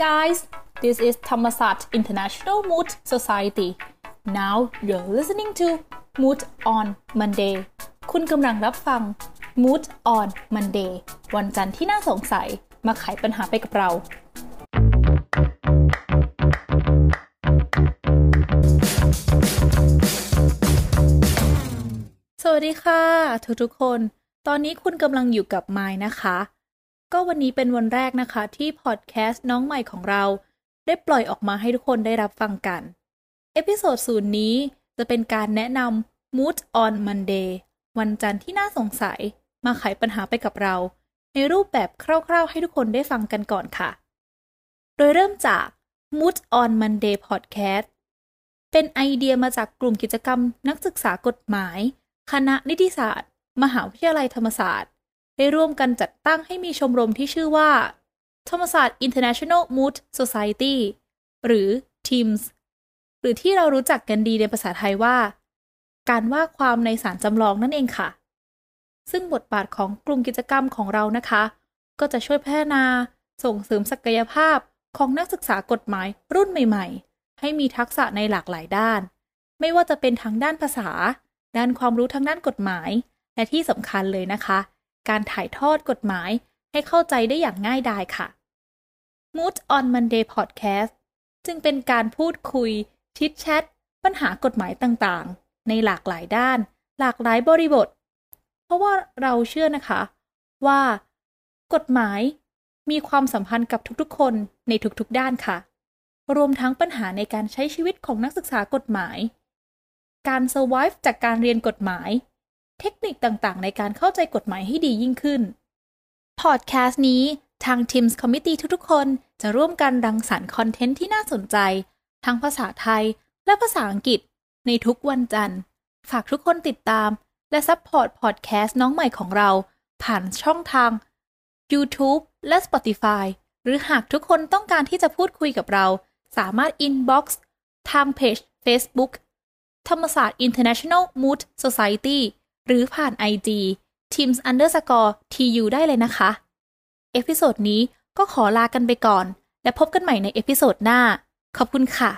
guys, this is Thammasat International Mood Society. Now you're listening to Mood on Monday. คุณกำลังรับฟัง Mood on Monday วันจันทร์ที่น่าสงสัยมาไขปัญหาไปกับเรา สวัสดีค่ะ ทุกทุกๆคน ตอนนี้คุณกำลังอยู่กับไมนะคะ ก็วันนี้เป็นวันแรกนะคะที่พอดแคสต์น้องใหม่ของเรา ได้ปล่อยออกมาให้ทุกคนได้รับฟังกัน episode ศูนย์นี้จะเป็นการแนะนำ Moot on Monday วันจันทร์ที่น่าสงสัยมาไขปัญหาไปกับเรา ในรูปแบบคร่าวๆ ให้ทุกคนได้ฟังกันก่อนค่ะ โดยเริ่มจาก Moot on Monday Podcast เป็นไอเดียมาจากกลุ่มกิจกรรมนักศึกษากฎหมาย คณะนิติศาสตร์ มหาวิทยาลัยธรรมศาสตร์ ได้ร่วมกันจัดตั้งให้มีชมรมที่ชื่อว่า ธรรมศาสตร์ International Mood Society หรือ TIMS หรือที่เรารู้จักกันดีในภาษาไทยว่า การว่าความในสารจำลองนั่นเองค่ะ ซึ่งบทบาทของกลุ่มกิจกรรมของเรานะคะ ก็จะช่วยพัฒนาส่งเสริมศักยภาพของนักศึกษากฎหมายรุ่นใหม่ ๆ ให้มีทักษะในหลากหลายด้าน ไม่ว่าจะเป็นทั้งด้านภาษา ด้านความรู้ทางด้านกฎหมาย และที่สำคัญเลยนะคะ การถ่ายทอดกฎหมายให้เข้าใจได้อย่างง่ายดายค่ะ Mood on Monday Podcast จึงเป็นการพูดคุย ชิดแชท ปัญหากฎหมายต่างๆ ในหลากหลายด้าน หลากหลายบริบท เพราะว่าเราเชื่อนะคะ ว่ากฎหมายมีความสัมพันธ์กับทุกๆ คนในทุกๆด้านค่ะ รวมทั้งปัญหาในการใช้ชีวิตของนักศึกษากฎหมาย การ survive จากการเรียนกฎหมาย เทคนิคต่างๆ ในการเข้าใจกฎหมายให้ดียิ่งขึ้น พอดแคสต์นี้ทาง TIMS Committee ทุกๆ คนจะร่วมกันรังสรรค์คอนเทนต์ที่น่าสนใจ ทั้งภาษาไทยและภาษาอังกฤษ ในทุกวันจันทร์ ฝากทุกคนติดตาม และ support พอดแคสต์น้องใหม่ของเรา ผ่านช่องทาง YouTube และ Spotify หรือหากทุกคนต้องการที่จะพูดคุยกับเรา สามารถ inbox ทางเพจ Facebook ธรรมศาสตร์ International Moot Society หรือผ่าน IG tims underscore tu ได้เลยนะคะ episode นี้ก็ขอลากันไปก่อน และพบกันใหม่ใน episode หน้า ขอบคุณค่ะ